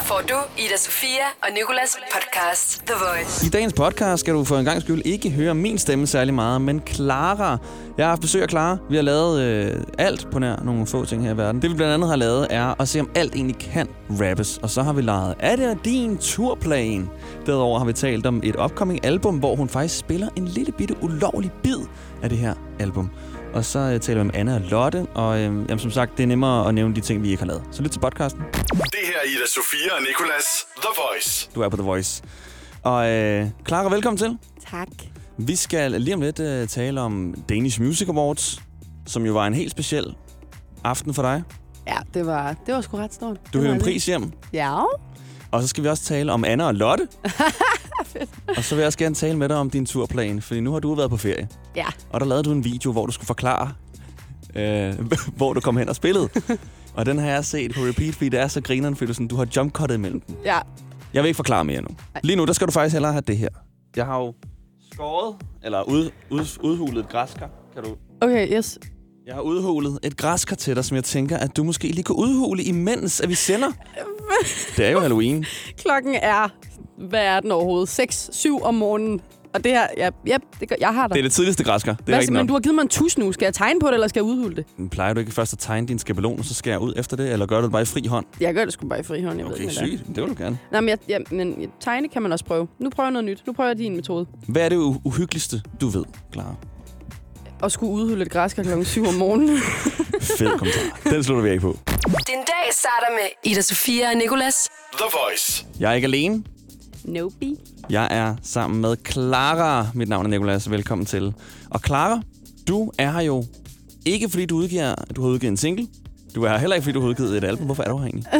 Her får du Ida Sofia og Nikolas podcast The Voice. I dagens podcast skal du for en gang skyld ikke høre min stemme særlig meget, men Clara. Jeg har haft besøg af Clara. Vi har lavet øh, alt på nær nogle få ting her i verden. Det vi blandt andet har lavet er at se, om alt egentlig kan rappes. Og så har vi lejet, er det din turplan? Derudover har vi talt om et upcoming album, hvor hun faktisk spiller en lille bitte ulovlig bid af det her album. Og så øh, taler vi om Anna og Lotte, og øh, jamen, som sagt, det er nemmere at nævne de ting, vi ikke har lavet. Så lyt til podcasten. Det her er Ida Sofia og Nicolas The Voice. Du er på The Voice. Og øh, Clara, velkommen til. Tak. Vi skal lige om lidt øh, tale om Danish Music Awards, som jo var en helt speciel aften for dig. Ja, det var, det var sgu ret stort. Du hører en pris hjem, Ja. og så skal vi også tale om Anna og Lotte. og så vil jeg også gerne tale med dig om din turplan, fordi nu har du været på ferie. Ja. Og der lavede du en video, hvor du skulle forklare, øh, hvor du kom hen og spillede. og den har jeg set på repeat, fordi det er så grineren, fordi du, sådan, du har jumpcuttet imellem dem. Ja. Jeg vil ikke forklare mere nu. Lige nu, der skal du faktisk hellere have det her. Jeg har jo skåret, eller ud, ud, udhulet et græskar. Kan du Okay, yes. Jeg har udhulet et græskar til dig, som jeg tænker, at du måske lige kan udhule, imens at vi sender. Det er jo Halloween. Klokken er, hvad er den overhovedet? 6, 7 om morgenen. Og det her, ja, ja det gør, jeg har dig. Det er det tidligste græskar. Det er Hvad, rigtigt men nok. du har givet mig en tus nu. Skal jeg tegne på det, eller skal jeg udhule det? Men Plejer du ikke først at tegne din skabelon, og så skære ud efter det? Eller gør du det bare i fri hånd? Jeg gør det sgu bare i frihånd, jeg ved Okay, ikke, hvad er. sygt. Det vil du gerne. Nej, men, jeg, ja, men tegne kan man også prøve. Nu prøver jeg noget nyt. Nu prøver jeg din metode. Hvad er det u- uhyggeligste, du ved, Clara? At skulle udhule et græskar klokken 7 om morgenen. Fed kommentar. Den slutter vi af på. Din dag starter med Ida Sofia og Nikolas. The Voice. Jeg er ikke alene. Nope. Jeg er sammen med Clara. Mit navn er Nikolas. Velkommen til. Og Clara, du er her jo ikke fordi du udgiver, du har udgivet en single. Du er heller ikke fordi du har udgivet et album. Hvorfor er du her egentlig?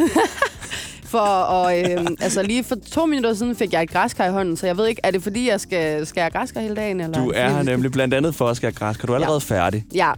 For og, øh, altså lige for to minutter siden fik jeg et græskar i hånden, så jeg ved ikke, er det fordi, jeg skal skære græskar hele dagen? Eller? Du er her nemlig blandt andet for at skære græs. Kan du er allerede ja. færdig? Ja,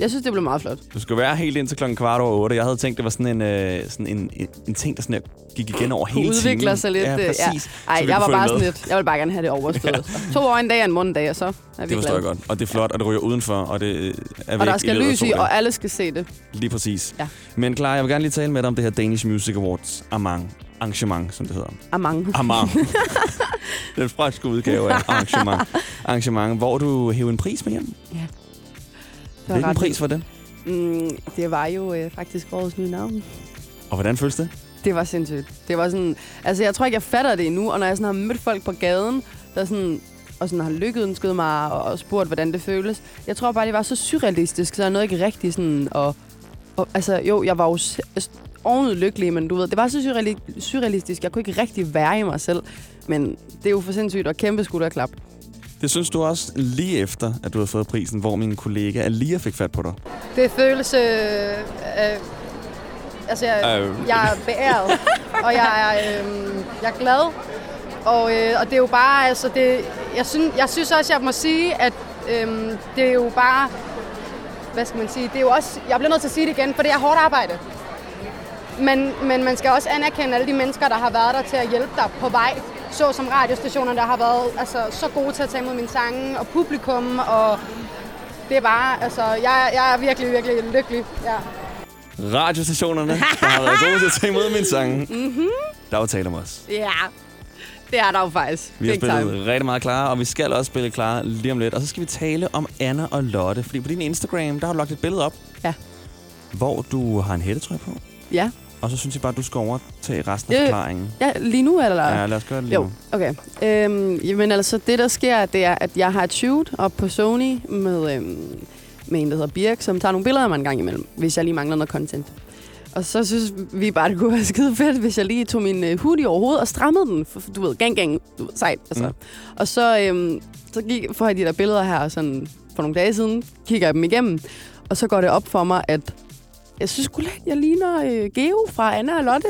jeg synes, det blev meget flot. Du skal være helt indtil klokken kvart over otte. Jeg havde tænkt, det var sådan en, øh, sådan en, en, en ting, der sådan gik igen over hele udvikler timen. sig lidt. Ja, øh, præcis. Ja. Så Ej, vi jeg var bare sådan lidt, jeg vil bare gerne have det overstået. ja. To år en dag og en måned dag, og så er vi Det forstår glade. jeg godt. Og det er flot, og det ryger udenfor, og det øh, er Og der væk skal lys i, og alle skal se det. Lige præcis. Ja. Men klar, jeg vil gerne lige tale med dig om det her Danish Music Awards Amang arrangement, som det hedder. Amang. Amang. Den franske udgave af arrangement. arrangement, hvor du hæver en pris med hjem. Var Hvilken ret pris var det? Mm, det var jo øh, faktisk årets nye navn. Og hvordan føles det? Det var sindssygt. Det var sådan... Altså, jeg tror ikke, jeg fatter det endnu. Og når jeg sådan har mødt folk på gaden, der sådan og sådan har lykkeønsket mig og, og spurgt, hvordan det føles. Jeg tror bare, det var så surrealistisk, så jeg nåede ikke rigtig sådan... Og, og, altså, jo, jeg var jo ovenud lykkelig, men du ved, det var så surreali- surrealistisk. Jeg kunne ikke rigtig være i mig selv. Men det er jo for sindssygt, og kæmpe skulderklap. Det synes du også lige efter, at du har fået prisen, hvor min kollega Alia fik fat på dig. Det føles... Øh, øh, altså, jeg, Øh. jeg er beæret, og jeg er, øh, jeg er glad. Og, øh, og det er jo bare... Altså, det, jeg, synes, jeg synes også, jeg må sige, at øh, det er jo bare... Hvad skal man sige? Det er jo også... Jeg bliver nødt til at sige det igen, for det er hårdt arbejde. Men, men man skal også anerkende alle de mennesker, der har været der til at hjælpe dig på vej. Så som radiostationerne, der har været altså, så gode til at tage imod mine sange, og publikum, og det er bare, altså, jeg, jeg er virkelig, virkelig lykkelig. Ja. Radiostationerne, der har været gode til at tage imod min sang. Mm-hmm. Der var tale om os. Ja, det er der jo faktisk. Vi har Big time. spillet rigtig meget klar, og vi skal også spille klar lige om lidt. Og så skal vi tale om Anna og Lotte. Fordi på din Instagram, der har du lagt et billede op. Ja. Hvor du har en hættetrøje på. Ja. Og så synes jeg bare, du skal overtage resten af Øh, forklaringen. ja, lige nu, eller? Ja, lad os gøre det lige Jo, nu. okay. Øhm, jamen altså, det der sker, det er, at jeg har et shoot op på Sony med, øhm, med en, der hedder Birk, som tager nogle billeder af mig en gang imellem, hvis jeg lige mangler noget content. Og så synes vi bare, det kunne være skide fedt, hvis jeg lige tog min øh, hoodie over hovedet og strammede den. For, du ved, gang, gang, du ved, sejt. Altså. Mm. Og så, øhm, så gik, får jeg de der billeder her sådan, for nogle dage siden, kigger jeg dem igennem, og så går det op for mig, at jeg synes sgu lidt, jeg ligner øh, Geo fra Anna og Lotte.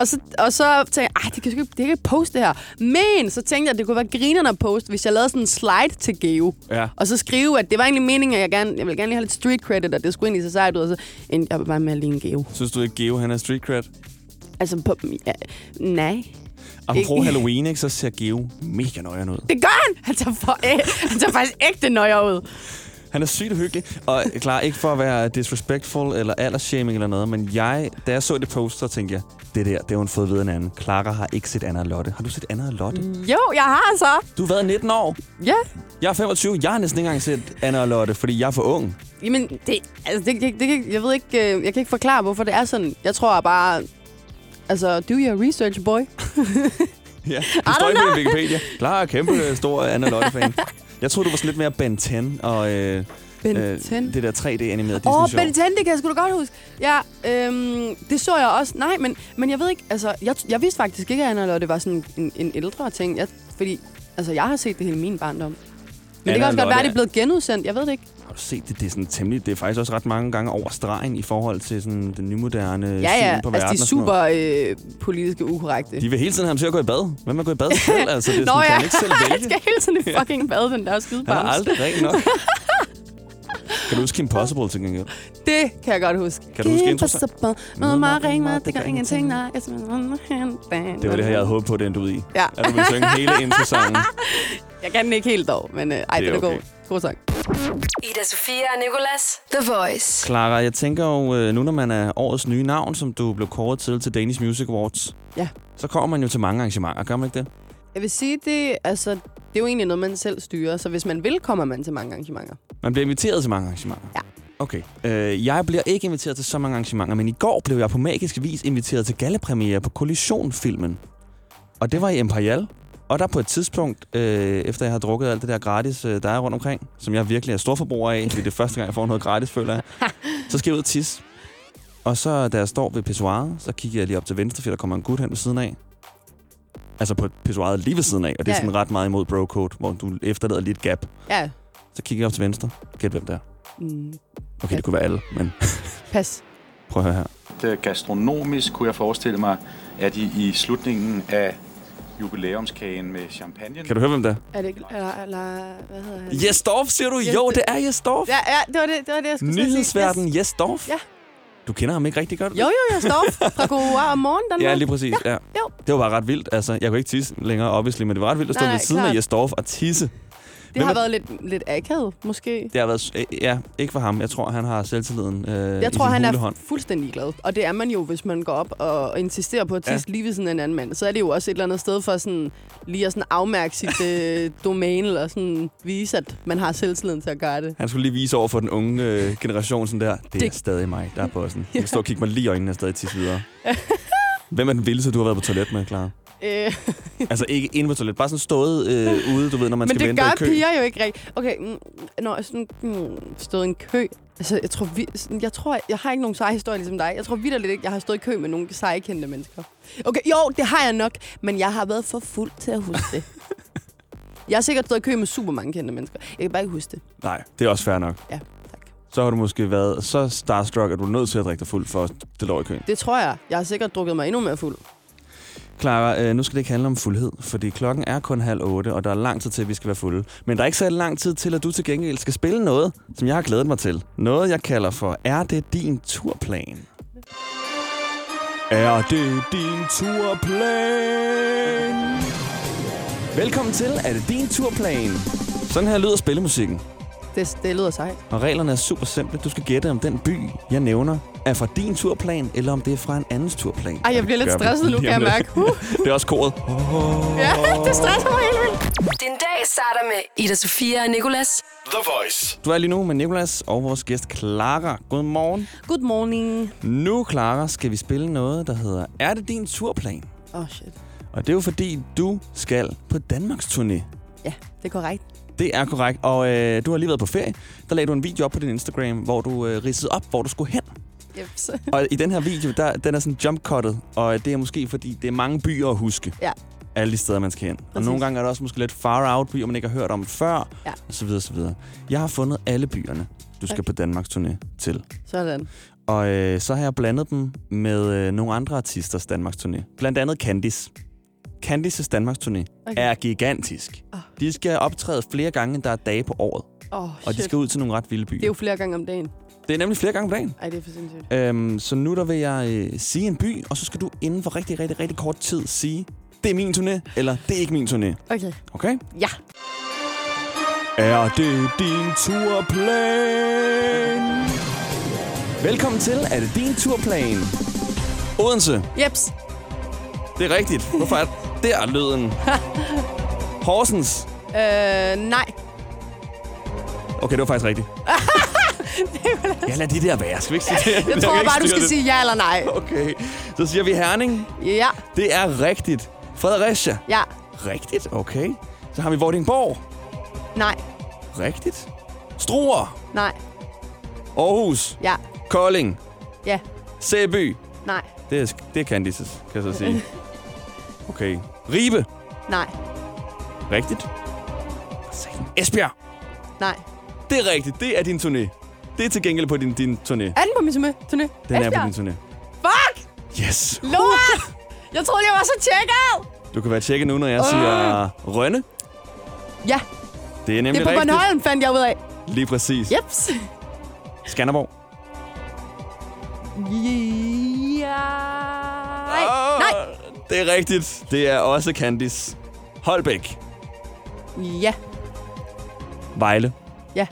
Og så, og så tænkte jeg, ej, det kan, det kan ikke poste det her. Men så tænkte jeg, at det kunne være grinerne at poste, hvis jeg lavede sådan en slide til Geo. Ja. Og så skrive, at det var egentlig meningen, at jeg, gerne, jeg ville gerne lige have lidt street credit, og det skulle se sejt ud. Og så endte jeg bare med at ligne Geo. Synes du ikke, Geo han er street cred? Altså, på, ja, nej. Apropos Halloween, ikke, så ser Geo mega nøjeren ud. Det gør han! Han tager, for, øh, han tager faktisk ægte nøjer ud. Han er sygt hyggelig, og klar, ikke for at være disrespectful eller aldersshaming eller noget, men jeg, da jeg så det poster, tænkte jeg, det der, det har hun fået ved en anden. Clara har ikke set Anna og Lotte. Har du set Anna og Lotte? Jo, jeg har så. Du har været 19 år. Ja. Jeg er 25. Jeg har næsten ikke engang set Anna og Lotte, fordi jeg er for ung. Jamen, det, altså, det, det, det, jeg ved ikke, øh, jeg kan ikke forklare, hvorfor det er sådan. Jeg tror bare, altså, do your research, boy. Ja, det står ikke på Wikipedia. Clara er kæmpe stor Anna Lotte-fan. Jeg troede, du var sådan lidt mere Ben 10 og øh, Ben øh, 10. det der 3D-animerede Åh, oh, Disney-show. Ben 10, det kan jeg sgu da godt huske. Ja, øhm, det så jeg også. Nej, men, men jeg ved ikke, altså, jeg, jeg vidste faktisk ikke, at Anna og det var sådan en, en ældre ting. Jeg, fordi, altså, jeg har set det hele min barndom. Men det kan også og godt være, at det er blevet genudsendt. Jeg ved det ikke. Har du set det? Det er, sådan temmelig, det er faktisk også ret mange gange over stregen i forhold til sådan den nymoderne Ja, syn ja. på Altså, verden. de er super øh, politiske ukorrekte. De vil hele tiden have ham til at gå i bad. Hvem vil gå i bad selv? Altså, det er Nå sådan, ja, kan han ikke selv han vælge. skal hele tiden i fucking bad, den der skide Han er aldrig ren nok. kan du huske Kim Possible til gengæld? Det kan jeg godt huske. Kan du huske introsangen? Noget meget ring mig, det gør ingenting, nej. Jeg Det var det her, jeg havde håbet på, det endte ud i. Ja. At du ville synge hele introsangen. Jeg kan den ikke helt dog, men øh, ej, Det det er er, god. okay. God sang. Ida Sofia og Nicolas. The Voice. Clara, jeg tænker jo, øh, nu når man er årets nye navn, som du blev kåret til til Danish Music Awards, Ja. så kommer man jo til mange arrangementer, gør man ikke det? Jeg vil sige, det, altså, det er jo egentlig noget, man selv styrer. Så hvis man vil, kommer man til mange arrangementer. Man bliver inviteret til mange arrangementer? Ja. Okay. Øh, jeg bliver ikke inviteret til så mange arrangementer, men i går blev jeg på magisk vis inviteret til gallepremiere på Kollision-filmen. Og det var i Imperial. Og der på et tidspunkt, øh, efter jeg har drukket alt det der gratis, øh, der er rundt omkring, som jeg virkelig er storforbruger af, fordi det er første gang, jeg får noget gratis, føler jeg, så skal jeg ud og tisse. Og så, da jeg står ved pissoiret, så kigger jeg lige op til venstre, fordi der kommer en gut hen ved siden af. Altså på pissoiret lige ved siden af, og det er Ja, ja. sådan ret meget imod bro-code, hvor du efterlader lige et gap. Ja. Så kigger jeg op til venstre. Gæt hvem det er. Mm, Okay, det kunne være alle, men pas. prøv at høre her. Gastronomisk kunne jeg forestille mig, at I i slutningen af jubilæumskagen med champagne. Kan du høre, hvem det er? Er det ikke... Eller, eller, hvad hedder han? Jes Dorf, siger du? Yes, Jo, det- er Jes Dorf. Ja, ja, det var det, det, var det jeg skulle sige. Nyhedsverden Jes Dorf. Ja. Du kender ham ikke rigtig godt? Jo, jo, står fra God om morgen, Danmark. Ja, lige præcis. Ja. Jo. Det var bare ret vildt. Altså, jeg kunne ikke tisse længere, obviously, men det var ret vildt at stå Nej, ved nej, siden af klart. Jes Dorf og tisse. Det Hvem har er- været lidt, lidt akavet, måske. Det har været... øh, Ja, ikke for ham. Jeg tror, han har selvtilliden øh, Jeg tror, han er fuldstændig glad. Og det er man jo, hvis man går op og, og insisterer på at tisse ja. lige ved sådan en anden mand. Så er det jo også et eller andet sted for sådan, lige at sådan afmærke sit øh, domæne, eller sådan vise, at man har selvtilliden til at gøre det. Han skulle lige vise over for den unge øh, generation sådan der. Det er Det- stadig mig, der er på sådan. Du kan stå og kigge mig lige i øjnene og stadig tisse videre. Hvem er den vildeste, du har været på toilet med, Clara? Øh, Altså ikke inde på toilet, bare sådan stået øh, ude, du ved, når man men skal det vente gør i kø. piger jo ikke rigtigt. Okay, mm, når jeg sådan, mm, stået i en kø. Altså, jeg tror, vi, sådan, jeg tror, jeg har ikke nogen seje historie ligesom dig. Jeg tror vidderligt ikke, jeg har stået i kø med nogle seje kendte mennesker. Okay, jo, det har jeg nok, men jeg har været for fuld til at huske det. Jeg har sikkert stået i kø med super mange kendte mennesker. Jeg kan bare ikke huske det. Nej, det er også fair nok. Ja, tak. Så har du måske været så starstruck, at du er nødt til at drikke dig fuld for at stille over i køen. Det tror jeg. Jeg har sikkert drukket mig endnu mere fuld. Clara, øh, nu skal det ikke handle om fuldhed, fordi klokken er kun halv otte, og der er lang tid til, at vi skal være fulde. Men der er ikke så lang tid til, at du til gengæld skal spille noget, som jeg har glædet mig til. Noget, jeg kalder for, er det din turplan? Er det din turplan? Velkommen til, er det din turplan? Sådan her lyder spillemusikken. Det, det lyder sejt. Og reglerne er super simple. Du skal gætte, om den by, jeg nævner, er fra din turplan, eller om det er fra en andens turplan. Ej, jeg bliver lidt stresset nu, lige kan jeg mærke. Uh, Det er også koret. ja, det stresser mig helt vildt. Din dag starter med Ida Sofia og Nicolas. The Voice. Du er lige nu med Nikolas og vores gæst Clara. Godmorgen. Good morning. Nu, Clara, skal vi spille noget, der hedder Er det din turplan? Åh, oh, shit. Og det er jo fordi, du skal på Danmarks turné. Ja, det er korrekt. Det er korrekt. Og øh, du har lige været på ferie. Der lagde du en video op på din Instagram, hvor du øh, ridsede op, hvor du skulle hen. Jeps. Og i den her video, der, den er sådan jump-cuttet. Og det er måske fordi, det er mange byer at huske. Ja. Alle de steder, man skal hen. Og Præcis. nogle gange er der også måske lidt far out byer, man ikke har hørt om før. Ja. Og så videre, så videre. Jeg har fundet alle byerne, du skal Okay. på Danmarks turné til. Sådan. Og øh, så har jeg blandet dem med øh, nogle andre artisters Danmarks turné. Blandt andet Candice. Candices Danmarks turné Okay. er gigantisk. Ah. De skal optræde flere gange, end der er dage på året. Oh, Og de skal ud til nogle ret vilde byer. Det er jo flere gange om dagen. det er nemlig flere gange om dagen. Ej, det er for sindssygt. Øhm, så nu der vil jeg øh, sige en by, og så skal du inden for rigtig, rigtig, rigtig kort tid sige, det er min turné, eller det er ikke min turné. Okay. Okay? Ja. Er det din turplan? Velkommen til Er det din turplan? Odense, Jeps. Det er rigtigt. Hvorfor er der lyden? Horsens. Øh, nej. Okay, det var faktisk rigtigt. Ja, lad de der være. Skal vi ikke sige det? Jeg tror bare, du skal sige ja eller nej. Okay, så siger vi Herning. Ja. Det er rigtigt. Fredericia. Ja. Rigtigt, okay. Så har vi Vordingborg. Nej. Rigtigt. Struer. Nej. Aarhus. Ja. Kolding. Ja. Sæby. Nej. Det er, det er Candices, kan jeg så sige. Okay. Ribe. Nej. Rigtigt. Satan. Esbjerg. Nej. Det er rigtigt. Det er din turné. Det er til gengæld på din, din turné. Er den på min turné? turné? Den er Esbjerg? på din turné. Fuck! Yes. Lort! Jeg troede, jeg var så tjekket! Du kan være tjekket nu, når jeg siger Rønne. Ja, Det er det nemlig er på rigtigt. Bornholm, fandt jeg ud af. Lige præcis. Jeps. Skanderborg. Ja. Nej. Nej. Det er rigtigt. Det er også Candice. Holbæk. Ja. Vejle. Ja.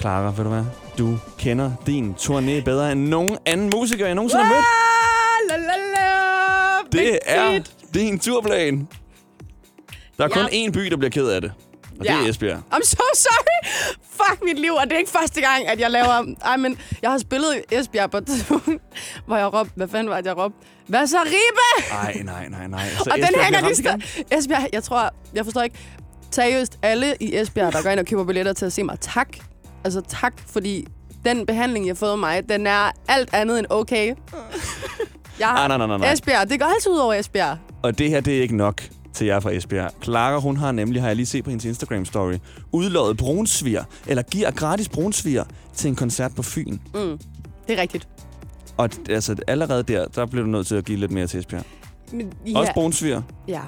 Clara, ved du hvad? Du kender din turné bedre end nogen anden musiker, jeg nogensinde har mødt. La, la, la. Det er din turplan. Der er kun én by, der bliver ked af det. Og det Ja. er Esbjerg. I'm so sorry. Fuck mit liv, og det er ikke første gang, at jeg laver... Ej, men jeg har spillet Esbjerg på et tidspunkt, hvor jeg råbte... Hvad fanden var det, jeg råbte? Hvad så, Ribe? Nej, nej, nej, nej. Så og den Esbjerg hænger bliver lige sted. Esbjerg, jeg tror... Jeg forstår ikke... Seriøst, alle i Esbjerg, der går ind og køber billetter til at se mig, tak. Altså tak, fordi den behandling, jeg har fået af mig, den er alt andet end okay. Jeg har Ah, nej, nej, nej, nej. Esbjerg, det går altid ud over Esbjerg. Og det her, det er ikke nok til jer fra Esbjerg. Clara, hun har nemlig, har jeg lige set på hendes Instagram-story, udlået brunsviger, eller giver gratis brunsviger til en koncert på Fyn. Det er rigtigt. Og altså, allerede der, der bliver du nødt til at give lidt mere til Esbjerg. Men, Ja. Også brunsviger. Ja.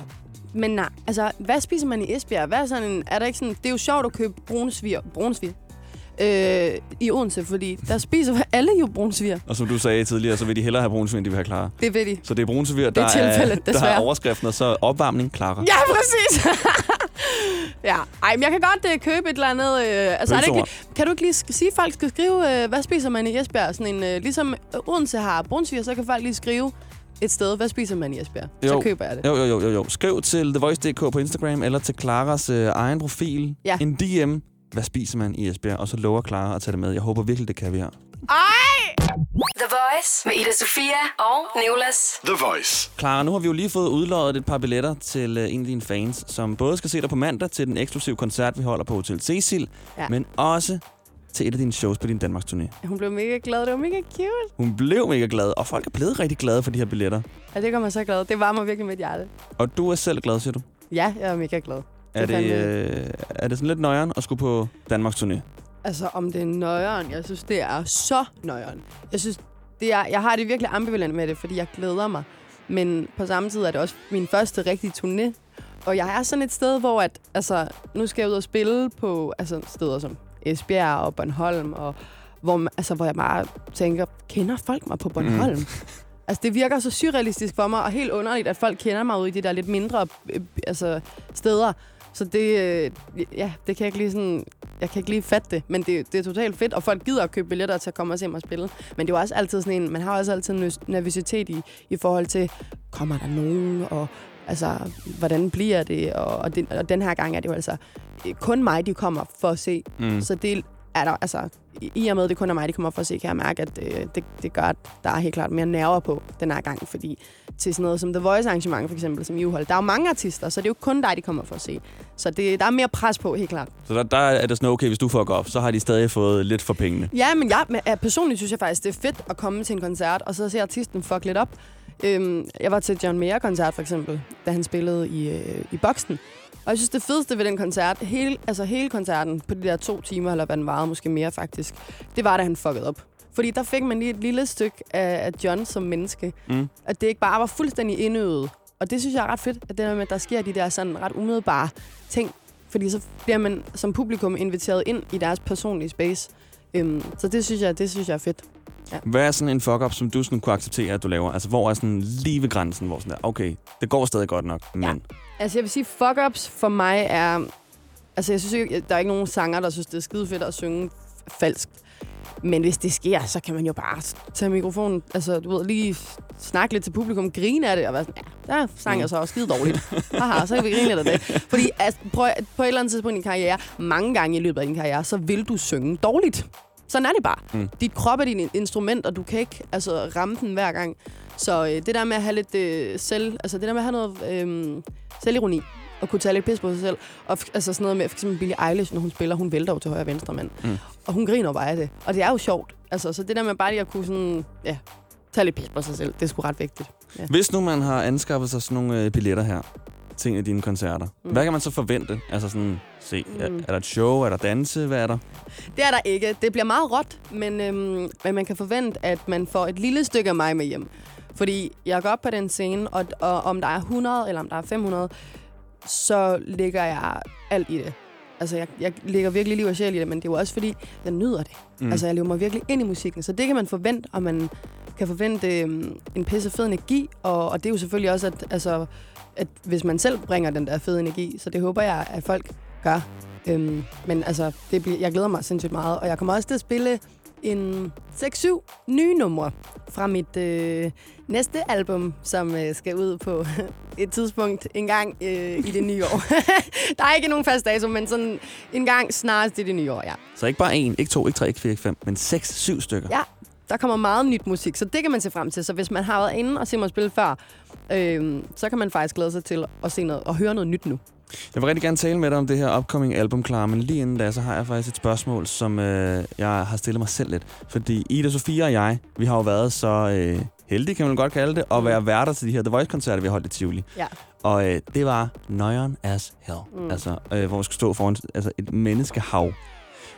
Men nej, altså, hvad spiser man i Esbjerg? Hvad er, sådan en, er der ikke sådan, det er jo sjovt at købe brunsviger, brunsviger øh, i Odense, fordi der spiser alle jo brunsviger. Og som du sagde tidligere, så vil de hellere have brunsviger, end de vil have Clara. Det ved de. Så det er brunsviger, Det er der, er, der er overskriften, og så opvarmning, Clara. Ja, præcis. ja, ej, men jeg kan godt uh, købe et eller andet... Uh, altså, er det ikke, kan du ikke lige sige, at folk skal skrive, uh, hvad spiser man i Esbjerg? Sådan en, uh, ligesom øh, Odense har brunsviger, så kan folk lige skrive et sted, hvad spiser man i Esbjerg? Så køber jeg det. Jo, jo, jo, jo, jo. Skriv til TheVoice.dk på Instagram, eller til Claras øh, egen profil. Ja. En DM. Hvad spiser man i Esbjerg? Og så lover Clara at tage det med. Jeg håber virkelig, det kan vi her. The Voice med Ida Sofia og Nicolas. The Voice. Clara, nu har vi jo lige fået udløjet et par billetter til øh, en af dine fans, som både skal se dig på mandag til den eksklusive koncert, vi holder på Hotel Cecil, Ja. men også til et af dine shows på din Danmarks turné. Hun blev mega glad. Det var mega cute. Hun blev mega glad, og folk er blevet rigtig glade for de her billetter. Ja, det gør mig så glad. Det varmer virkelig mit hjerte. Og du er selv glad, siger du? Ja, jeg er mega glad. Er Det er øh, er det sådan lidt nøjeren at skulle på Danmarks turné? Altså, om det er nøjeren. Jeg synes, det er så nøjeren. Jeg synes, det er, jeg har det virkelig ambivalent med det, fordi jeg glæder mig. Men på samme tid er det også min første rigtige turné. Og jeg er sådan et sted, hvor at, altså, nu skal jeg ud og spille på altså, steder som Esbjerg og Bornholm, og hvor, man- altså, hvor jeg bare tænker, kender folk mig på Bornholm? Mm. Altså, det virker så surrealistisk for mig, og helt underligt, at folk kender mig ud i de der lidt mindre øh, altså, steder. Så det, øh, ja, det kan jeg ikke lige sådan, jeg kan ikke lige fatte det, men det, det er totalt fedt, og folk gider at købe billetter til at komme og se mig spille. Men det er jo også altid sådan en, man har også altid en nervøs- nervøsitet i, i forhold til, kommer der nogen, og altså, hvordan bliver det, og, og, den, og den her gang er det jo altså kun mig, de kommer for at se. Mm. Så det er der, altså, i- og med, at det kun er mig, de kommer for at se, kan jeg mærke, at øh, det, det gør, at der er helt klart mere nerver på den her gang, fordi til sådan noget som The Voice arrangement for eksempel, som I holder, der er jo mange artister, så det er jo kun dig, de kommer for at se. Så det, der er mere pres på, helt klart. Så der, der er det sådan, okay, hvis du fucker op, så har de stadig fået lidt for pengene. Ja, men jeg, øh, personligt synes jeg faktisk, det er fedt at komme til en koncert, og så se artisten fuck lidt op. Øhm, jeg var til John Mayer-koncert for eksempel, da han spillede i, øh, i boksen. Og jeg synes, det fedeste ved den koncert, hele, altså hele koncerten på de der to timer, eller hvad den varede, måske mere faktisk, det var, da han fuckede op. Fordi der fik man lige et lille stykke af, af John som menneske. Mm. At det ikke bare var fuldstændig indøvet. Og det synes jeg er ret fedt, at det der med, at der sker de der sådan ret umiddelbare ting. Fordi så bliver man som publikum inviteret ind i deres personlige space. Øhm, så det synes, jeg, det synes jeg er fedt. Hvad er sådan en fuck-up, som du sådan kunne acceptere, at du laver? Altså, hvor er sådan lige ved grænsen, hvor sådan der, okay, det går stadig godt nok, men... Altså jeg vil sige, fuck-ups for mig er Altså, jeg synes ikke, der er ikke nogen sanger, der synes, det er skide fedt at synge falsk. Men hvis det sker, så kan man jo bare tage mikrofonen, altså du ved, lige snakke lidt til publikum, grine af det, og være sådan, ja, der sang jeg så også skide dårligt. Haha, så kan vi grine af det. Fordi altså, prøv, på et eller andet tidspunkt i din karriere, mange gange i løbet af din karriere, så vil du synge dårligt. Sådan er det bare. Mm. Dit krop er din instrument, og du kan ikke altså, ramme den hver gang. Så øh, det der med at have lidt øh, selv, altså det der med at have noget øh, selvironi, og kunne tage lidt pis på sig selv. Og altså sådan noget med, for eksempel Billie Eilish, når hun spiller, hun vælter jo til højre og venstre, mand. Mm. Og hun griner bare af det. Og det er jo sjovt. Altså, så det der med bare lige at kunne sådan, ja, tage lidt pis på sig selv, det er sgu ret vigtigt. Ja. Hvis nu man har anskaffet sig sådan nogle øh, billetter her en af dine koncerter, mm. hvad kan man så forvente? Altså sådan, se, mm. er, er der et show, er der danse, hvad er der? Det er der ikke. Det bliver meget råt, men, øhm, men man kan forvente, at man får et lille stykke af mig med hjem. Fordi jeg går op på den scene, og, og om der er 100 eller om der er 500, så lægger jeg alt i det. Altså, jeg, jeg lægger virkelig liv og sjæl i det, men det er jo også fordi, jeg nyder det. Mm. Altså, jeg lever mig virkelig ind i musikken. Så det kan man forvente, og man kan forvente øhm, en pisse fed energi. Og, og det er jo selvfølgelig også, at, altså, at hvis man selv bringer den der fede energi, så det håber jeg, at folk gør. Øhm, men altså, det jeg glæder mig sindssygt meget. Og jeg kommer også til at spille en 6-7 nye numre fra mit øh, næste album, som øh, skal ud på et tidspunkt en gang øh, i det nye år. der er ikke nogen fast dato, men sådan en gang snarest i det nye år, ja. Så ikke bare en, ikke to, ikke tre, ikke fire, ikke fem, men seks, syv stykker. Ja, der kommer meget nyt musik, så det kan man se frem til. Så hvis man har været inde og set mig spille før, øh, så kan man faktisk glæde sig til at se noget og høre noget nyt nu. Jeg vil rigtig gerne tale med dig om det her upcoming album, klar, men lige inden da, så har jeg faktisk et spørgsmål, som øh, jeg har stillet mig selv lidt. Fordi Ida, Sofia og jeg, vi har jo været så øh, heldige, kan man godt kalde det, at være værter til de her The Voice-koncerter, vi har holdt i Tivoli. Ja. Og øh, det var nøjeren as hell. Mm. Altså, øh, hvor vi skulle stå foran altså, et menneskehav.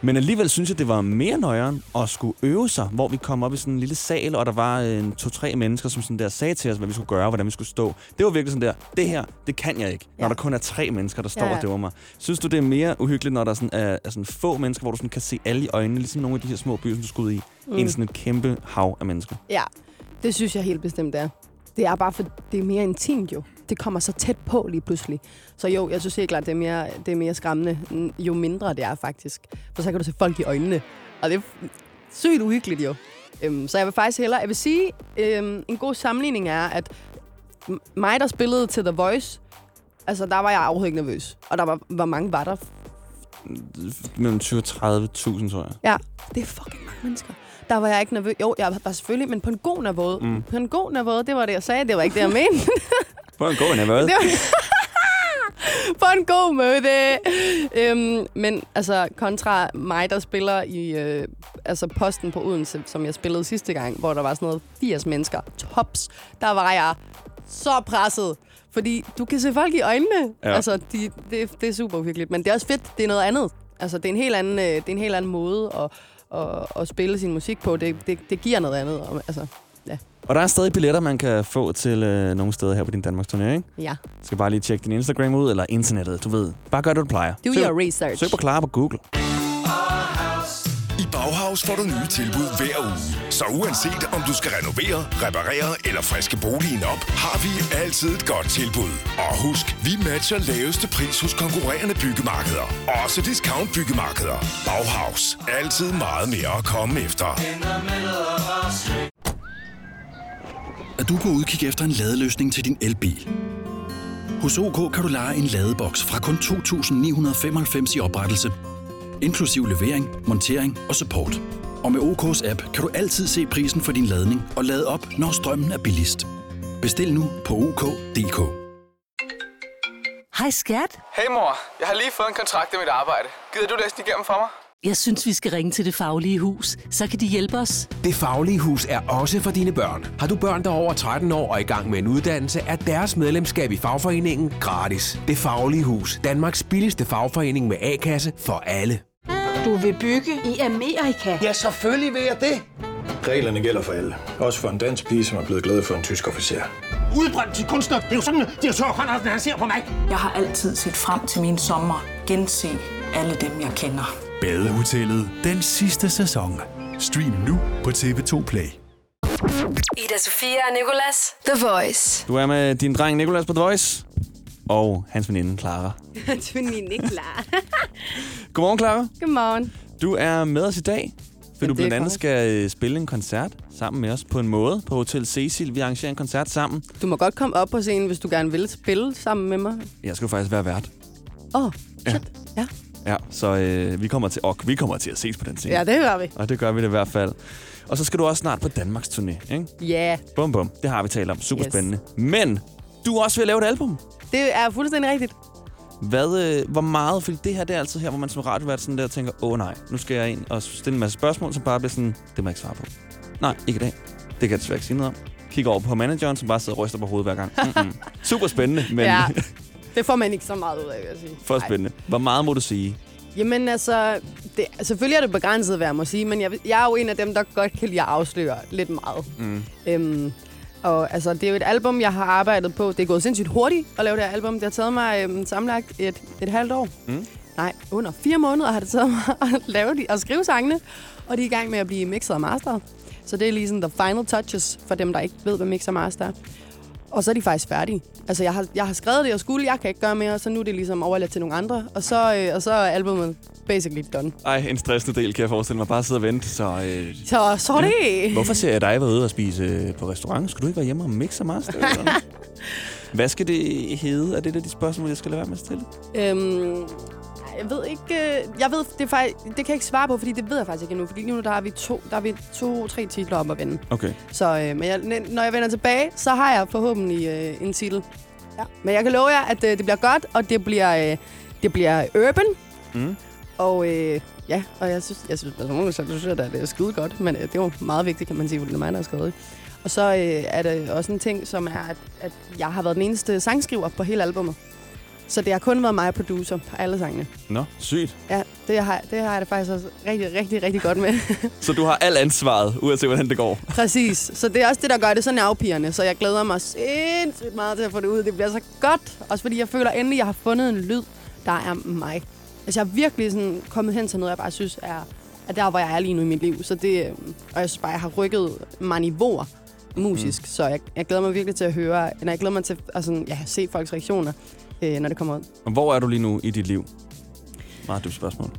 Men alligevel synes jeg, det var mere nøjeren at skulle øve sig, hvor vi kom op i sådan en lille sal, og der var en to-tre mennesker, som sådan der sagde til os, hvad vi skulle gøre, hvordan vi skulle stå. Det var virkelig sådan der, det her, det kan jeg ikke, når Ja. der kun er tre mennesker, der står Ja, og døver mig. Synes du, det er mere uhyggeligt, når der sådan er, er sådan få mennesker, hvor du sådan kan se alle i øjnene, ligesom nogle af de her små byer, som du skulle ud i, mm. end sådan et kæmpe hav af mennesker? Ja, det synes jeg helt bestemt er. Det er bare for, det er mere intimt jo. Det kommer så tæt på lige pludselig. Så jo, jeg synes helt klart, det er mere, det er mere skræmmende, mm, jo mindre det er faktisk. For så kan du se folk i øjnene. Og det er sygt uhyggeligt jo. Øhm, så jeg vil faktisk hellere, jeg vil sige, øhm, en god sammenligning er, at mig, der spillede til The Voice, altså der var jeg ikke nervøs. Og der var, hvor mange var der? Mellem 20 og 30.000, tror jeg. Ja, det er fucking mange mennesker. Der var jeg ikke nervøs. Jo, jeg var selvfølgelig, men på en god måde. Mm. På en god måde, det var det, jeg sagde. Det var ikke det, jeg mente. På en god var... på en god måde. Øhm, men altså, kontra mig, der spiller i øh, altså posten på Odense, som jeg spillede sidste gang, hvor der var sådan noget 80 mennesker, tops, der var jeg så presset. Fordi du kan se folk i øjnene. Ja. Altså, de, det, det er super uhyggeligt. Men det er også fedt. Det er noget andet. Altså, det er en helt anden, øh, det er en helt anden måde at, at, at spille sin musik på. Det, det, det giver noget andet. Altså. Og der er stadig billetter, man kan få til øh, nogle steder her på din Danmarks turné, ikke? ja. Du skal bare lige tjekke din Instagram ud, eller internettet, du ved. Bare gør det, du plejer. Do Søg- your research. Søg på Clara på Google. I Bauhaus får du nye tilbud hver uge. Så uanset om du skal renovere, reparere eller friske boligen op, har vi altid et godt tilbud. Og husk, vi matcher laveste pris hos konkurrerende byggemarkeder. Også discount byggemarkeder. Bauhaus. Altid meget mere at komme efter. Er du på udkig efter en ladeløsning til din elbil? Hos OK kan du lege en ladeboks fra kun 2.995 i oprettelse, inklusiv levering, montering og support. Og med OK's app kan du altid se prisen for din ladning og lade op, når strømmen er billigst. Bestil nu på OK.dk. Hej skat. Hey mor, jeg har lige fået en kontrakt i mit arbejde. Gider du læse den igennem for mig? Jeg synes, vi skal ringe til Det Faglige Hus. Så kan de hjælpe os. Det Faglige Hus er også for dine børn. Har du børn, der er over 13 år og i gang med en uddannelse, er deres medlemskab i fagforeningen gratis. Det Faglige Hus. Danmarks billigste fagforening med A-kasse for alle. Du vil bygge i Amerika? Ja, selvfølgelig vil jeg det. Reglerne gælder for alle. Også for en dansk pige, som er blevet glad for en tysk officer. Udbrændt til kunstner. Det er jo sådan, at direktør Conradsen, han ser på mig. Jeg har altid set frem til min sommer. Gense alle dem, jeg kender. Badehotellet den sidste sæson. Stream nu på TV2 Play. Ida Sofia og Nicolas. The Voice. Du er med din dreng Nikolas på The Voice. og hans veninde Clara. Hans veninde klar. Godmorgen, Clara. Godmorgen. Du er med os i dag, for Ja, du blandt andet skal øh, spille en koncert sammen med os på en måde på Hotel Cecil. Vi arrangerer en koncert sammen. Du må godt komme op på scenen, hvis du gerne vil spille sammen med mig. Jeg skal faktisk være vært. Åh, oh, Ja. ja. Ja, så øh, vi kommer til og vi kommer til at ses på den scene. Ja, det gør vi. Og det gør vi det i hvert fald. Og så skal du også snart på Danmarks turné, ikke? Ja, Bum, bum. Det har vi talt om. Super Yes. spændende. Men du er også ved at lave et album. det er fuldstændig rigtigt. Hvad, øh, hvor meget? Fordi det her, det er altid her, hvor man som radiovært sådan der tænker, åh nej, nu skal jeg ind og stille en masse spørgsmål, som bare bliver sådan, det må jeg ikke svare på. Nej, ikke i dag. Det kan jeg desværre ikke sige noget om. Kigger over på manageren, som bare sidder og ryster på hovedet hver gang. Mm-mm. Super spændende, men Ja. Det får man ikke så meget ud af, vil jeg sige. for spændende. Hvor meget må du sige? Jamen altså, det, selvfølgelig er det begrænset, hvad jeg må sige, men jeg, jeg er jo en af dem, der godt kan lide at afsløre lidt meget. Mm. Øhm, og altså, det er jo et album, jeg har arbejdet på. Det er gået sindssygt hurtigt at lave det her album. Det har taget mig øhm, sammenlagt et, et halvt år. Mm. Nej, under fire måneder har det taget mig at lave de, og skrive sangene. Og de er i gang med at blive mixet og masteret. Så det er lige sådan the final touches for dem, der ikke ved, hvad mix og master er. Og så er de faktisk færdige. Altså, jeg har, jeg har skrevet det, jeg skulle, jeg kan ikke gøre mere, så nu er det ligesom overladt til nogle andre. Og så, øh, og så er albumet basically done. Ej, en stressende del, kan jeg forestille mig. Bare sidde og vente, så... Øh, Så sorry! Hvorfor ser jeg dig være ude og spise øh, på restaurant? Skal du ikke være hjemme og mixe master? eller noget? Hvad skal det hedde? Er det et af de spørgsmål, jeg skal lade være med at stille? Øhm, jeg ved ikke... øh, Jeg ved, det, er faktisk, det kan jeg ikke svare på, fordi det ved jeg faktisk ikke endnu. Fordi lige nu der har vi to, der har vi to, tre titler op at vende. Okay. Så øh, men jeg, når jeg vender tilbage, så har jeg forhåbentlig øh, en titel. Ja. Men jeg kan love jer, at øh, det bliver godt, og det bliver, øh, det bliver urban. Mm. Og øh, ja, og jeg synes, jeg synes, personligt, så synes jeg, at det er skide godt. Men øh, det er jo meget vigtigt, kan man sige, for det er mig, der har skrevet. Og så øh, er det også en ting, som er, at, at jeg har været den eneste sangskriver på hele albummet. Så det har kun været mig producer på alle sangene. Nå, sygt. Ja, det har, det har jeg det faktisk også rigtig, rigtig, rigtig godt med. Så du har alt ansvaret, uanset hvordan det går. Præcis. Så det er også det, der gør det så nervepirrende. Så jeg glæder mig sindssygt meget til at få det ud. Det bliver så godt. Også fordi jeg føler endelig, at jeg har fundet en lyd, der er mig. Altså jeg er virkelig sådan kommet hen til noget, jeg bare synes er, er der, hvor jeg er lige nu i mit liv. Så det, øh, og jeg synes bare, jeg har rykket mig niveauer musisk. Mm. Så jeg, jeg glæder mig virkelig til at høre, eller jeg glæder mig til at sådan, ja, se folks reaktioner, øh, når det kommer ud. Hvor er du lige nu i dit liv? Meget dybt spørgsmål.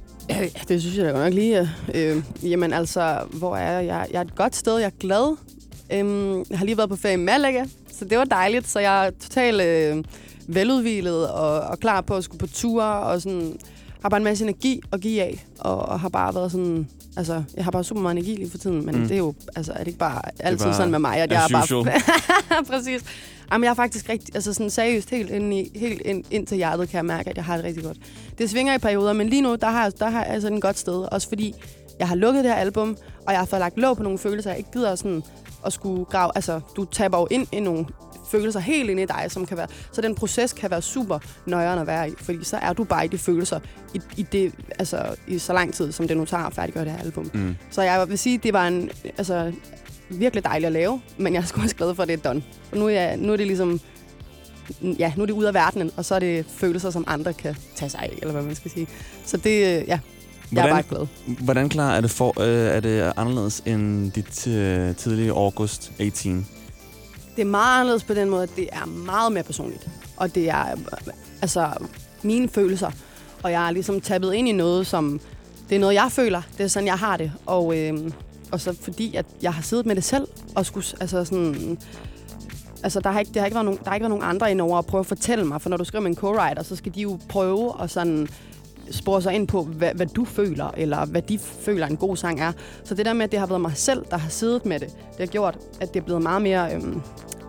Det synes jeg da godt nok lige. Øh, jamen altså, hvor er jeg? Jeg jeg er et godt sted, jeg er glad. Øhm, jeg har lige været på ferie i Malaga, så det var dejligt. Så jeg er totalt øh, veludvilet og, og klar på at skulle på tur. Og sådan, har bare en masse energi at give af. Og, og har bare været sådan... Altså, jeg har bare super meget energi lige for tiden, men Mm. det er jo... Altså, er det ikke bare altid bare sådan med mig, at jeg er bare... Præcis. Jamen, jeg er faktisk rigtig, altså sådan seriøst helt ind, i, helt ind, ind til hjertet, kan jeg mærke, at jeg har det rigtig godt. Det svinger i perioder, men lige nu, der har, jeg- der har jeg altså et godt sted. Også fordi, jeg har lukket det her album, og jeg har fået lagt låg på nogle følelser, jeg ikke gider sådan at skulle grave. Altså, du taber jo ind i nogle følelser helt ind i dig, som kan være... Så den proces kan være super nøjeren at være i, fordi så er du bare i de følelser i, i, det, altså, i så lang tid, som det nu tager at færdiggøre det her album. Mm. Så jeg vil sige, det var en, altså, virkelig dejligt at lave, men jeg er sgu også glad for, at det er done. For nu er, jeg, nu er det ligesom... Ja, nu er det ude af verdenen, og så er det følelser, som andre kan tage sig af, eller hvad man skal sige. Så det, øh, ja, jeg er bare glad. Hvordan klar er det, for, øh, er det anderledes end dit øh, tidlige august 18? Det er meget anderledes på den måde, at det er meget mere personligt. Og det er øh, altså mine følelser. Og jeg er ligesom tappet ind i noget, som... Det er noget, jeg føler. Det er sådan, jeg har det. Og, øh, og så fordi, at jeg har siddet med det selv, og skulle, altså sådan... Altså, der har ikke, det har ikke været nogen, der har ikke været nogen andre indover at prøve at fortælle mig, for når du skriver med en co-writer, så skal de jo prøve at sådan spore sig ind på, hvad, hvad du føler, eller hvad de føler, en god sang er. Så det der med, at det har været mig selv, der har siddet med det, det har gjort, at det er blevet meget mere øhm,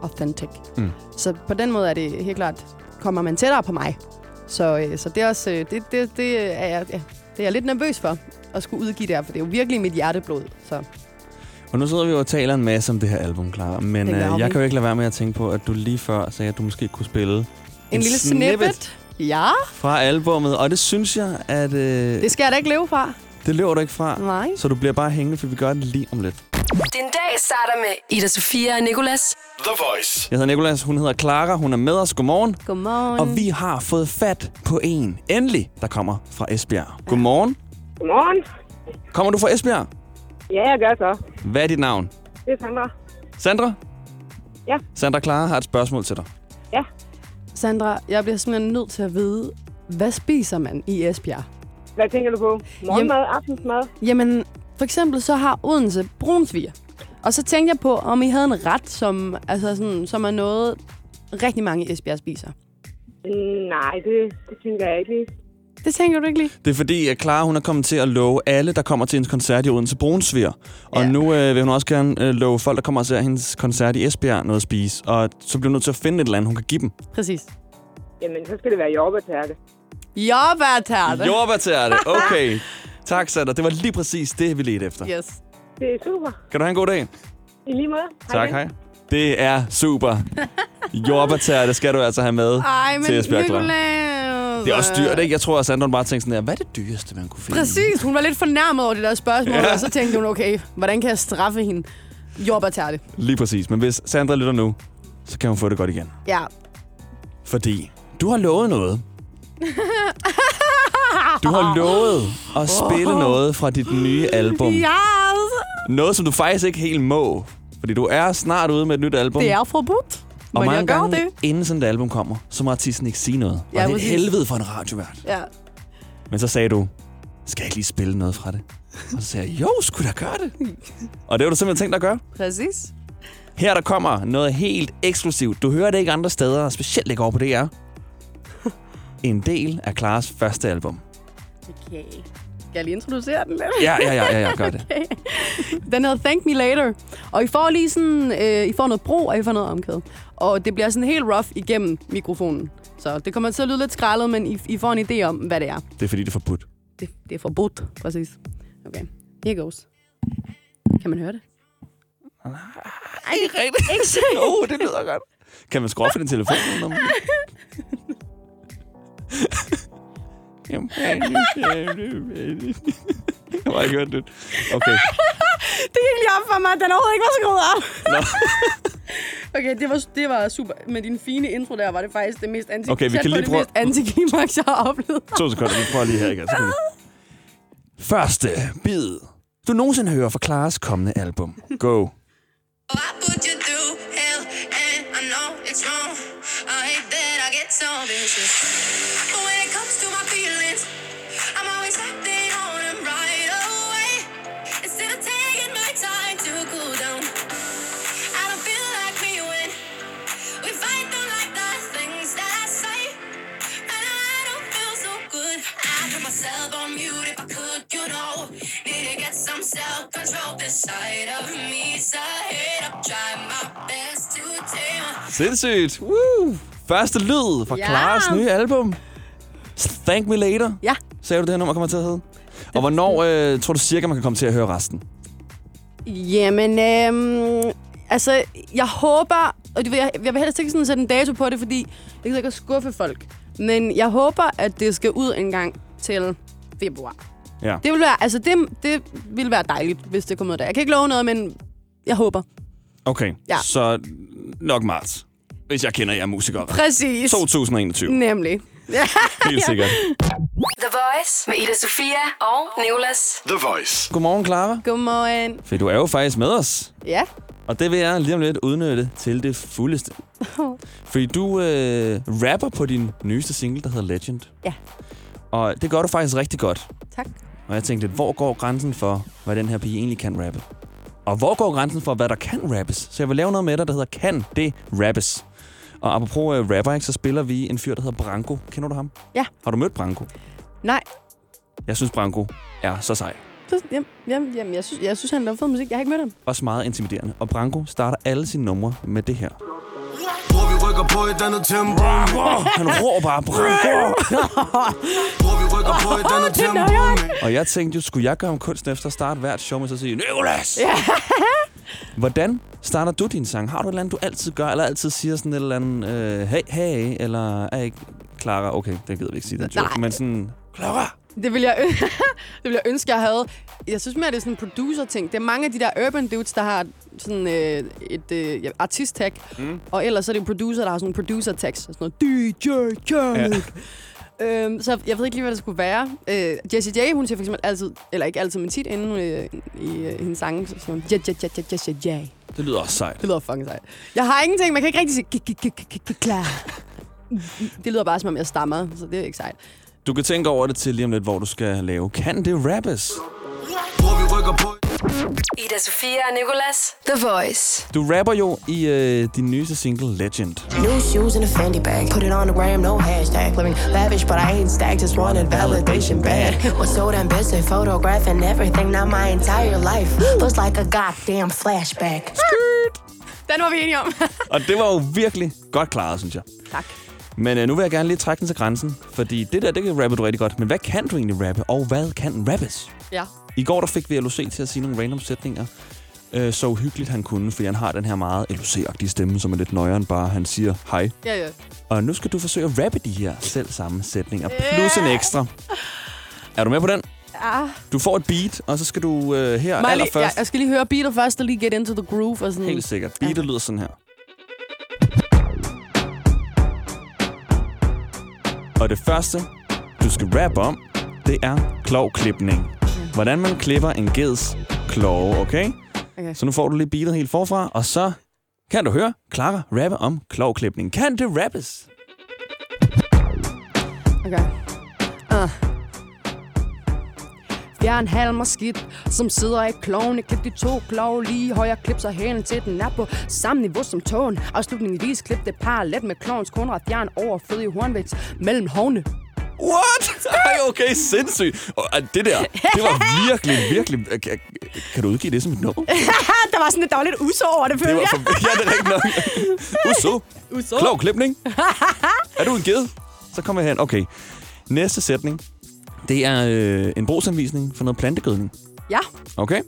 authentic. Mm. Så på den måde er det helt klart, kommer man tættere på mig. Så, øh, så det er også, øh, det, det, det, er jeg, ja, det er jeg lidt nervøs for, at skulle udgive det her, for det er jo virkelig mit hjerteblod. Så Og nu sidder vi jo og taler en masse om det her album, Clara. Men øh, jeg kan jo ikke lade være med at tænke på, at du lige før sagde, at du måske kunne spille en, en lille snippet. Ja, fra albummet. Og det synes jeg, at øh, det skal jeg da ikke leve fra. det løber du ikke fra. Nej. Så du bliver bare hængende, for vi gør det lige om lidt. Din dag starter med Ida Sofia og Nicolas. The Voice. Jeg hedder Nikolas, hun hedder Clara, hun er med os. Godmorgen. Godmorgen. Og vi har fået fat på en, endelig, der kommer fra Esbjerg. Godmorgen. Godmorgen. Kommer du fra Esbjerg? Ja, jeg gør så. Hvad er dit navn? Det er Sandra. Sandra? Ja. Sandra Clara har et spørgsmål til dig. Ja. Sandra, jeg bliver simpelthen nødt til at vide, hvad spiser man i Esbjerg? Hvad tænker du på? Morgenmad, aftensmad? Jamen, for eksempel så har Odense brunsviger. Og så tænkte jeg på, om I havde en ret, som, altså sådan, som er noget, rigtig mange i Esbjerg spiser. Mm, nej, det, det tænker jeg ikke lige. Det tænker du ikke lige? Det er fordi, at Clara hun er kommet til at love alle, der kommer til hendes koncert i Odense Brunsviger. Og ja. nu øh, vil hun også gerne øh, love folk, der kommer og ser hendes koncert i Esbjerg noget at spise. Og så bliver hun nødt til at finde et eller andet, hun kan give dem. Præcis. Jamen, så skal det være jordbærtærte. Jordbærtærte. Jordbærtærte. Okay. tak, Sander. Det var lige præcis det, vi ledte efter. Yes. Det er super. Kan du have en god dag? I lige måde. Tak, hej. Det er super. Jordbærtærte skal du altså have med Ej, men til Esbjerg, Clara. Det er også dyrt, ikke? Jeg tror, at Sandra bare tænkte sådan der, hvad er det dyreste, man kunne finde? Præcis. Hun var lidt fornærmet over det der spørgsmål, Ja. og så tænkte hun, okay, hvordan kan jeg straffe hende? Jordbærtærte. Lige præcis. Men hvis Sandra lytter nu, så kan hun få det godt igen. Ja. Fordi du har lovet noget. Du har lovet at spille noget fra dit nye album. Yes. Noget, som du faktisk ikke helt må. Fordi du er snart ude med et nyt album. Det er forbudt. Og mange jeg gange, det. inden sådan et album kommer, så må artisten ikke sige noget. Ja, og det er et helvede for en radiovært. Ja. Men så sagde du, skal jeg ikke lige spille noget fra det? Og så sagde jeg, jo, skulle da gøre det. Og det har du simpelthen tænkt at gøre. Præcis. Her der kommer noget helt eksklusivt. Du hører det ikke andre steder, specielt ikke over på DR. En del af Klares første album. Okay. Skal jeg lige introducere den lidt? Ja, ja, ja, ja, ja gør det. Okay. Den hedder Thank Me Later. Og I får lige sådan, øh, I får noget bro, og I får noget omkæde. Og det bliver sådan helt rough igennem mikrofonen. Så det kommer til at lyde lidt skrællet, men I, I får en idé om, hvad det er. Det er fordi, det er forbudt. Det, det er forbudt, præcis. Okay, here goes. Kan man høre det? Nej, ikke rigtigt. Ikke. Jo, det lyder godt. Kan man skrue for din telefon? Jeg har ikke hørt det. Okay. det gik lige op for mig, at den overhovedet ikke var skruet op. Nå. okay, det var, det var super. Med din fine intro der, var det faktisk det mest anti Okay, vi kan lige det prøve- mest antiklimaks, jeg har oplevet. To sekunder, vi prøver lige her igen. Så kan vi... Første bid. Du nogensinde hører fra Klares kommende album. Go. and I know it's wrong. I hate that I get so vicious. But when it comes to Sindssygt. Woo. Første lyd fra Ja. Klares nye album. Thank Me Later. Ja. Sagde du, det her nummer kommer til at hedde? Og hvornår øh, tror du cirka, man kan komme til at høre resten? Jamen, øhm, altså, jeg håber... Og du ved, jeg, jeg vil helst ikke sådan sætte en dato på det, fordi jeg kan ikke at skuffe folk. Men jeg håber, at det skal ud en gang til februar. Ja. Det vil være, altså, det, det vil være dejligt, hvis det kommer ud der. Jeg kan ikke love noget, men jeg håber. Okay, Ja. så nok marts. Hvis jeg kender jer musikere. Præcis. 2021. Nemlig. Helt sikkert. The Voice med Ida Sofia og Nicolas. The Voice. Godmorgen, Clara. Godmorgen. For du er jo faktisk med os. Ja. Og det vil jeg lige om lidt udnytte til det fuldeste. Fordi du øh, rapper på din nyeste single, der hedder Legend. Ja. Og det gør du faktisk rigtig godt. Tak. Og jeg tænkte hvor går grænsen for, hvad den her pige egentlig kan rappe? Og hvor går grænsen for, hvad der kan rappes? Så jeg vil lave noget med dig, der hedder Kan det rappes? Og apropos uh, rapper, ikke, så spiller vi en fyr, der hedder Branko. Kender du ham? Ja. Har du mødt Branko? Nej. Jeg synes, Branko er så sej. Jamen, jamen, jamen jeg, synes, jeg synes, han laver fed musik. Jeg har ikke mødt ham. Også meget intimiderende. Og Branko starter alle sine numre med det her. Hvor vi rykker på et andet tempo Han råber bare, Branko! Hvor vi rykker på et andet tempo Og jeg tænkte jo, skulle jeg gøre om kunst efter at starte hvert show med så at sige, Nicolas! Ja. Hvordan starter du din sang? Har du et eller andet, du altid gør, eller altid siger sådan et eller andet, øh, hey, hey, eller er ikke Clara? Okay, det gider vi ikke sige, den joke. Nej. Men sådan, Clara! Det vil, jeg, det vil jeg ønske, jeg havde. Jeg synes mere, det er sådan en producer-ting. Det er mange af de der urban dudes, der har sådan øh, et øh, ja, artist-tag. Mm. Og ellers så er det jo producer, der har sådan en producer-tags. Sådan noget DJ Khaled. Øhm, så jeg ved ikke lige, hvad det skulle være. Øh, Jessie J, hun siger for eksempel altid, eller ikke altid, men tit inden øh, i øh, hendes sange, så sådan ja, ja, ja, ja, Jessie J. Det lyder også sejt. Det lyder fucking sejt. Jeg har ingenting, man kan ikke rigtig sige, "K- k- k- k- k- klar. Det lyder bare, som om jeg stammer, så det er ikke sejt. Du kan tænke over det til lige om lidt, hvor du skal lave Kan det rappes? Ida Sofia og Nicolas. The Voice. Du rapper jo i øh, din nyeste single Legend. New shoes in a Fendi bag. Put it on the gram, no hashtag. Living lavish, but I ain't stacked. Just wanted validation bad. Was so damn busy photographing everything. Now my entire life looks like a goddamn flashback. Den var vi enige om. Og det var jo virkelig godt klaret, synes jeg. Tak. Men øh, nu vil jeg gerne lige trække den til grænsen, fordi det der, det kan rappe du rigtig godt. Men hvad kan du egentlig rappe, og hvad kan rappes? Ja. I går der fik vi LOC til at sige nogle random sætninger. Øh, så uhyggeligt han kunne, fordi han har den her meget LOC-agtige stemme, som er lidt nøjere end bare, han siger hej. Ja, ja. Og nu skal du forsøge at rappe de her selv samme sætninger, plus en ekstra. Er du med på den? Ja. Du får et beat, og så skal du øh, her lige, allerførst... ja, jeg skal lige høre beatet først, og lige get into the groove. Og sådan. Helt sikkert. Beatet lyder sådan her. Og det første, du skal rappe om, det er klovklipning. Hvordan man klipper en geds kloge, okay? Okay. Så nu får du lige beatet helt forfra, og så kan du høre Clara rappe om klovklipning. Kan det rappes? Okay. Uh. Halm og skidt, som sidder i klovene. Klip de to klove lige højre. Klip så hælen til den er på samme niveau som tåen. Afslutningsvis klip det parallelt med klovens konrad. Fjern overflødig hornvækst mellem hovne. What? Ej, okay, sindssygt. Og øh, det der, det var virkelig, virkelig... øh, Kan, kan du udgive det som et nummer? der var sådan et dårligt uso over det, føler var jeg. for, ja, det er rigtigt nok. Uso. Uso. Klog klipning. Er du en ged? Så kommer jeg hen. Okay. Næste sætning. Det er øh, en brugsanvisning for noget plantegødning. Ja, Okay?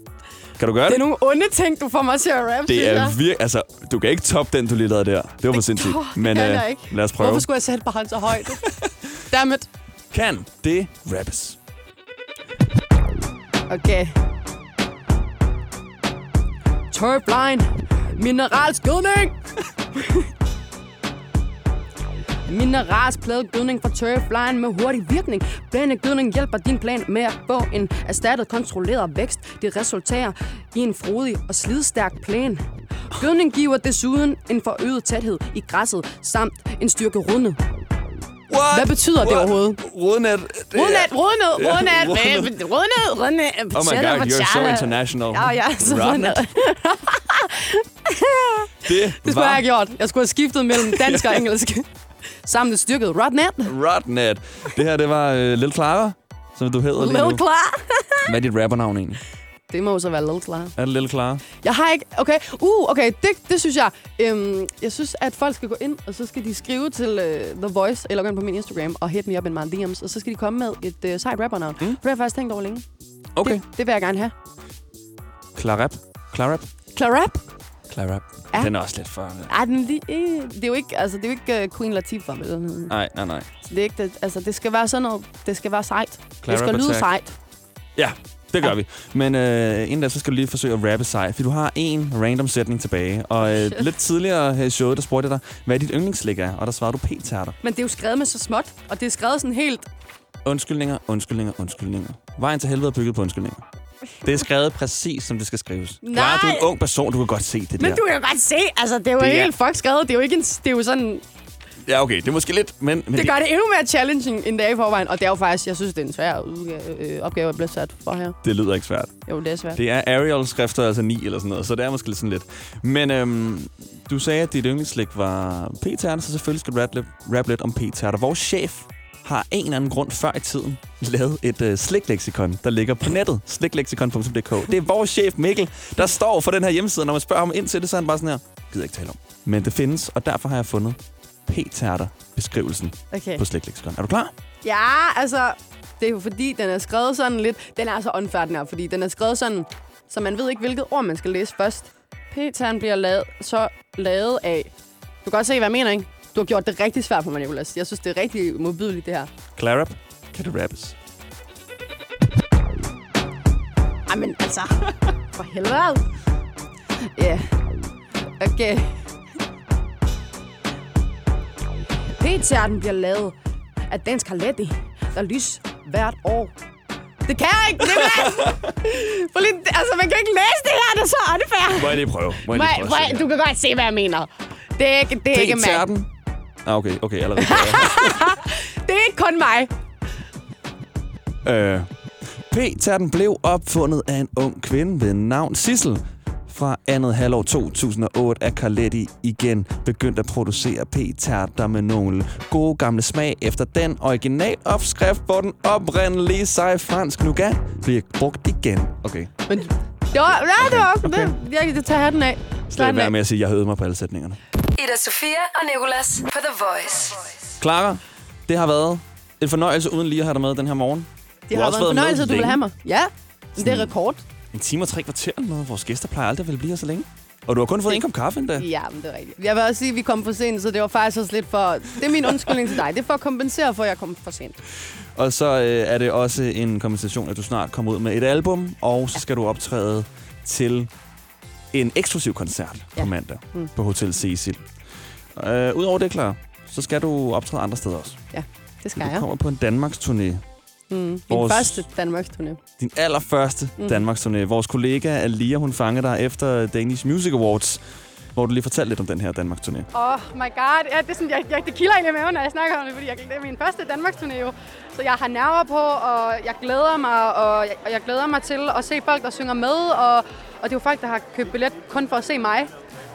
Kan du gøre det det? er nogle onde ting, du får mig til at rap, synes Det er virkelig... Altså, du kan ikke toppe den, du lige lavede der. Det var for sindssygt. Åh, Men kan øh, jeg ikke. lad os prøve. Hvorfor skulle jeg sætte barn så højt? Dammit. Kan det rappes? Okay. Turfline. Mineralskydning. Mineralspladet gødning fra Turfline med hurtig virkning. Blande gødning hjælper din plan med at få en erstattet kontrolleret vækst. Det resulterer i en frodig og slidstærk plan. Gødning giver desuden en forøget tæthed i græsset samt en styrke rundet. What? Hvad betyder det overhovedet? Rodnet. er- Rodnet, rodnet, rodnet, rodnet. rodnet. Oh my god, you're so international. Ja, ja, så Rodnet. rodnet. Det, Det skulle jeg have gjort. Jeg skulle have skiftet mellem dansk og engelsk. Sammen et styrket rodnet. Rodnet. Det her, det var øh, Lil Clara, som du hedder lige nu. Lil klar. Hvad er dit rappernavn egentlig? Det må jo så være Lil klar. Er det Lil Clara? Jeg har ikke... Okay, uh, okay, det, det synes jeg. Øhm, jeg synes, at folk skal gå ind, og så skal de skrive til uh, The Voice, eller gå ind på min Instagram, og hit me up in my DM's, og så skal de komme med et uh, sejt rappernavn. Mm. Det har jeg faktisk tænkt over længe. Okay. Det, det vil jeg gerne have. Clarap. Clarap. Clarap? Clarap. Ja. Den er også lidt for... Ej, den lige, øh, det er jo ikke, altså, det er jo ikke uh, Queen Latifah, vel? Nej, nej, nej. Så det er ikke det, altså, det skal være sådan noget, det skal være sejt. Clarap det skal lyde sejt. Ja, det gør vi. Men øh, inden da, så skal du lige forsøge at rappe sej, for du har en random sætning tilbage. Og øh, lidt tidligere her i showet, der spurgte jeg dig, hvad dit yndlingsslik er, og der svarede du p-tærter. Men det er jo skrevet med så småt, og det er skrevet sådan helt... Undskyldninger, undskyldninger, undskyldninger. Vejen til helvede er bygget på undskyldninger. Det er skrevet præcis, som det skal skrives. Nej. Clara, du er en ung person, du kan godt se det Men der. du kan godt se, altså, det er jo Det er- helt fuck skrevet. Det er jo ikke en, det er jo sådan, Ja, okay, det er måske lidt, men... men det gør det endnu mere challenging, end er i forvejen. Og det er jo faktisk, jeg synes, det er en svær øh, opgave at blive sat for her. det lyder ikke svært. Jo, det er svært. Det er Arial-skrifter, altså 9 eller sådan noget, så det er måske lidt sådan lidt. Men øhm, du sagde, at dit yndlingsslik var p-tærter, så selvfølgelig skal du rap lidt, rap lidt om p-tærter. Vores chef har en eller anden grund før i tiden lavet et øh, slikleksikon, der ligger på nettet. Slikleksikon.dk. Det er vores chef Mikkel, der står for den her hjemmeside. Når man spørger ham ind til det, så er han bare sådan her, gider ikke tale om. Men det findes, og derfor har jeg fundet p-tærter beskrivelsen Okay. på slikleksikon. Er du klar? Ja, altså, det er jo fordi, den er skrevet sådan lidt... Den er så unfair, den her, fordi den er skrevet sådan, så man ved ikke, hvilket ord man skal læse først. P-tern bliver lavet, så lavet af... Du kan godt se, hvad jeg mener, ikke? Du har gjort det rigtig svært for mig, Nicolas. Jeg synes, det er rigtig modbydeligt, det her. Clarap, kan du rappes? Ej, men altså... For helvede. Ja. Yeah. Okay. P-tærten bliver lavet af Dansk Carletti, der lys hvert år. Det kan jeg ikke, Nicolas! For lige, altså, man kan ikke læse det her, det er så unfair. Må jeg lige prøve? Må jeg lige prøve må jeg-? Du kan godt se, hvad jeg mener. Det er ikke, det er ikke mand. Ah, okay, okay, allerede. Det er ikke kun mig. øh, P-tærten blev opfundet af en ung kvinde ved navn Sissel. Fra andet halvår 2008 er Carletti igen begyndt at producere p-tærter med nogle gode gamle smag efter den original opskrift, hvor den oprindelige seje fransk nougat bliver brugt igen. Okay. Men det var, nej, det var også okay. det. Jeg, jeg tager hatten af. Lad den være med at sige, at jeg høvede mig på alle sætningerne. Ida Sofia og Nicolas på The Voice. Clara, det har været en fornøjelse uden lige at have dig med den her morgen. Det har været en fornøjelse, at du vil have mig. Ja, men det er rekord. En time og tre kvarter eller noget. Vores gæster plejer aldrig at ville blive her så længe. Og du har kun fået en kop kaffe endda. Ja, men det er rigtigt. Jeg vil også sige, at vi kom for sent, så det var faktisk også lidt for... Det er min undskyldning til dig. Det er for at kompensere for, at jeg kom for sent. Og så øh, er det også en kompensation, at du snart kommer ud med et album, og så skal du optræde til en eksklusiv koncert ja. på mandag Mm. på Hotel Cecil. Øh, Udover det, klar, så skal du optræde andre steder også. Ja, det skal Du jeg. kommer på en Danmarks turné. Mm. Min Vores- første Danmarks turné. Din allerførste mm. Danmarks turné. Vores kollega Alia, hun fangede dig efter Danish Music Awards, hvor du lige fortalte lidt om den her Danmarks turné. Oh my god, ja, det, er sådan, jeg, jeg, det kilder egentlig i maven, når jeg snakker om det, fordi jeg, det er min første Danmarks turné jo. Så jeg har nerver på, og jeg glæder mig, og jeg, og jeg glæder mig til at se folk, der synger med, og, og det er jo folk, der har købt billet kun for at se mig.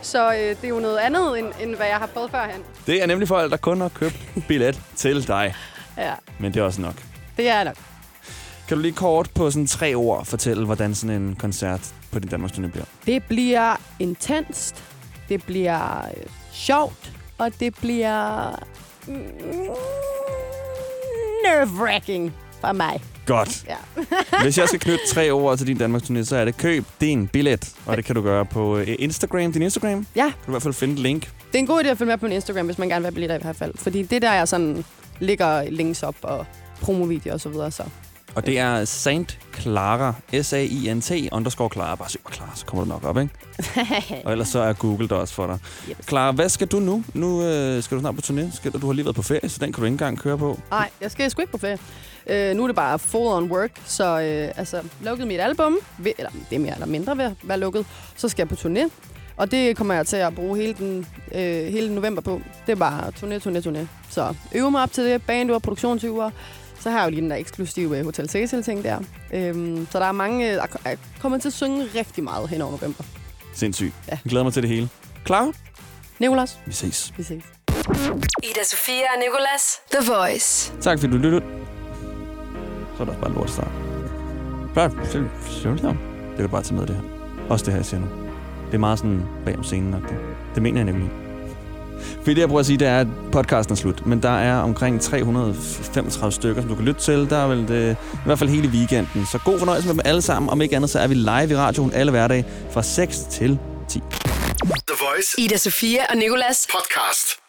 Så øh, det er jo noget andet, end, end hvad jeg har prøvet førhen. Det er nemlig folk, der kun har købt billet til dig. Ja, Men det er også nok. det er nok. Kan du lige kort på sådan tre ord fortælle, hvordan sådan en koncert på din Danmarks turné bliver? Det bliver intenst, det bliver øh, sjovt, og det bliver mm, nerve-wracking for mig. Godt. Ja. Hvis jeg skal knytte tre ord til din Danmarks turné, så er det køb din billet. Og det kan du gøre på øh, Instagram. Din Instagram? Ja. Kan du i hvert fald finde et link. Det er en god idé at følge med på min Instagram, hvis man gerne vil have billetter i hvert fald. Fordi det der, jeg sådan ligger links op og promovideoer og så videre, så. Og det er Saint Clara, S-A-I-N-T, underscore Clara. Bare søg på Clara, så kommer du nok op, ikke? Og ellers så er Google der også for dig. Yep. Clara, hvad skal du nu? Nu øh, skal du snart på turné. Skal, du har lige været på ferie, så den kan du ikke engang køre på. Nej, jeg skal sgu ikke på ferie. Øh, nu er det bare full on work, så øh, altså, lukket mit album, ved, eller det er mere eller mindre ved at være lukket, så skal jeg på turné. Og det kommer jeg til at bruge hele, den, øh, hele november på. Det er bare turné, turné, turné. Så øve mig op til det, bandøver, produktionsøver. Så har jeg jo lige den der eksklusive øh, Hotel Cecil-ting der. Øhm, så der er mange, øh, der jeg kommer til at synge rigtig meget hen over november. Sindssygt. Ja. Jeg glæder mig til det hele. Klar? Nicolas, Vi ses. vi ses. Ida Sofia og Nicolas. The Voice. Tak fordi du lyttede. Så er der også bare lort start. Bare, det kan du bare tage med det her. Også det her, jeg siger nu. Det er meget sådan bag om scenen -agtigt. Det mener jeg nemlig. Fordi det, jeg prøver at sige, det er, at podcasten er slut. Men der er omkring 335 stykker, som du kan lytte til. Der er vel det, i hvert fald hele weekenden. Så god fornøjelse med dem alle sammen. Om ikke andet, så er vi live i radioen alle hverdage fra 6 til 10. The Voice Ida Sofia og Nicolas. podcast.